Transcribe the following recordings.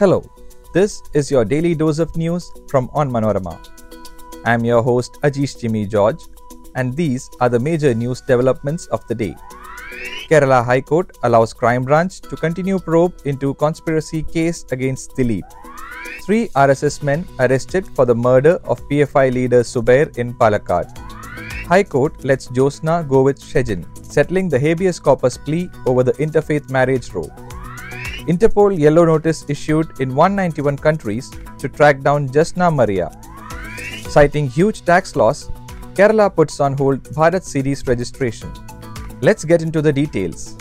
Hello, this is your daily dose of news from Onmanorama. I am your host Ajish Jimmy George, and these are the major news developments of the day. Kerala High Court allows Crime Branch to continue probe into conspiracy case against Dileep. Three RSS men arrested for the murder of PFI leader Subair in Palakkad. High Court lets Joisna go with Shejin, settling the habeas corpus plea over the interfaith marriage row. Interpol yellow notice issued in 191 countries to track down Jasna Maria. Citing huge tax loss, Kerala puts on hold Bharat series registration. Let's get into the details.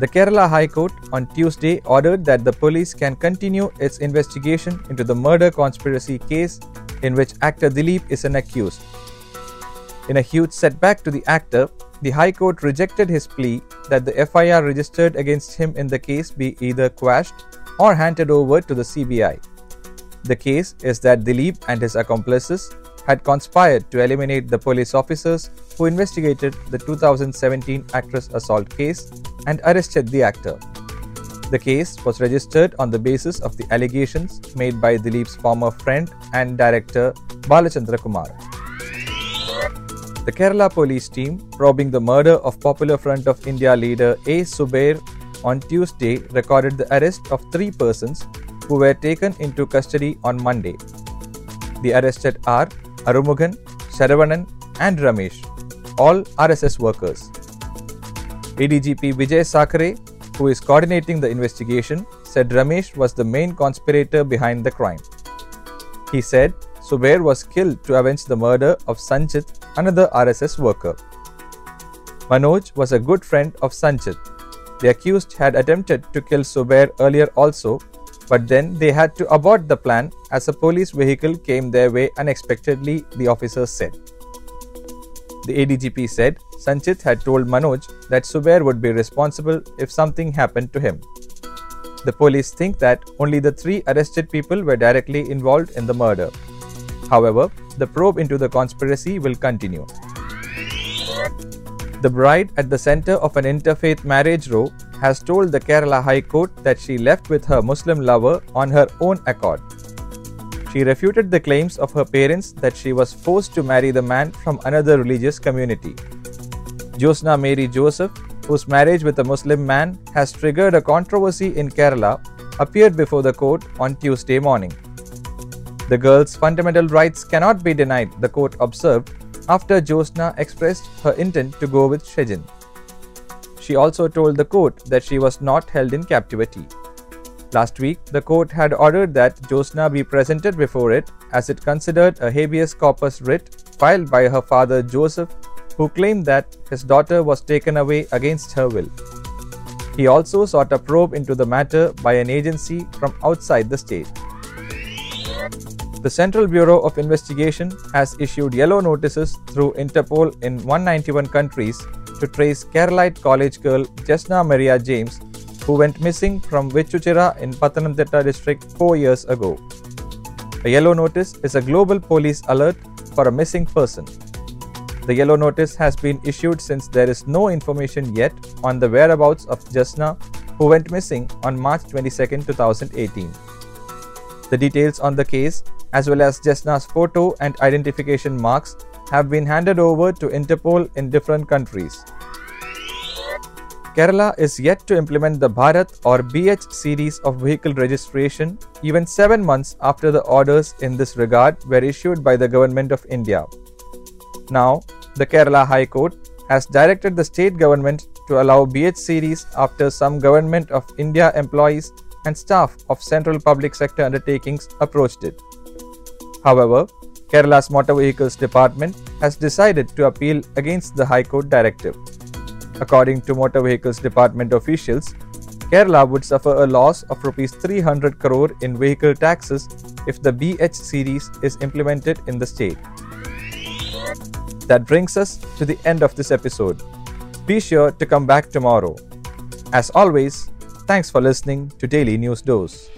The Kerala High Court on Tuesday ordered that the police can continue its investigation into the murder conspiracy case in which actor Dileep is an accused. In a huge setback to the actor, the High Court rejected his plea that the FIR registered against him in the case be either quashed or handed over to the CBI. The case is that Dileep and his accomplices had conspired to eliminate the police officers who investigated the 2017 actress assault case and arrested the actor. The case was registered on the basis of the allegations made by Dileep's former friend and director Balachandra Kumar. The Kerala police team, probing the murder of Popular Front of India leader A. Subair on Tuesday, recorded the arrest of three persons who were taken into custody on Monday. The arrested are Arumugan, Sharavanan, and Ramesh, all RSS workers. ADGP Vijay Sakhare, who is coordinating the investigation, said Ramesh was the main conspirator behind the crime. He said Subair was killed to avenge the murder of Sanjith, another RSS worker. Manoj was a good friend of Sanjith. The accused had attempted to kill Subair earlier also, but then they had to abort the plan as a police vehicle came their way unexpectedly, the officers said. The ADGP said Sanjith had told Manoj that Subair would be responsible if something happened to him. The police think that only the three arrested people were directly involved in the murder. However, the probe into the conspiracy will continue. The bride at the center of an interfaith marriage row has told the Kerala High Court that she left with her Muslim lover on her own accord. She refuted the claims of her parents that she was forced to marry the man from another religious community. Joisna Mary Joseph, whose marriage with a Muslim man has triggered a controversy in Kerala, appeared before the court on Tuesday morning. The girl's fundamental rights cannot be denied, the court observed after Joisna expressed her intent to go with Shejin. She also told the court that she was not held in captivity. Last week, the court had ordered that Joisna be presented before it as it considered a habeas corpus writ filed by her father Joseph, who claimed that his daughter was taken away against her will. He also sought a probe into the matter by an agency from outside the state. The Central Bureau of Investigation has issued yellow notices through Interpol in 191 countries to trace Keralite college girl Jasna Maria James, who went missing from Vechuchira in Pathanamthitta district four years ago. A yellow notice is a global police alert for a missing person. The yellow notice has been issued since there is no information yet on the whereabouts of Jasna, who went missing on March 22, 2018. The details on the case as well as Jasna's photo and identification marks have been handed over to Interpol in different countries. Kerala is yet to implement the Bharat or BH series of vehicle registration even seven months after the orders in this regard were issued by the Government of India. Now, the Kerala High Court has directed the state government to allow BH series after some Government of India employees and staff of central public sector undertakings approached it. However, Kerala's Motor Vehicles Department has decided to appeal against the High Court directive. According to Motor Vehicles Department officials, Kerala would suffer a loss of rupees 300 crore in vehicle taxes if the BH series is implemented in the state. That brings us to the end of this episode. Be sure to come back tomorrow. As always, thanks for listening to Daily News Dose.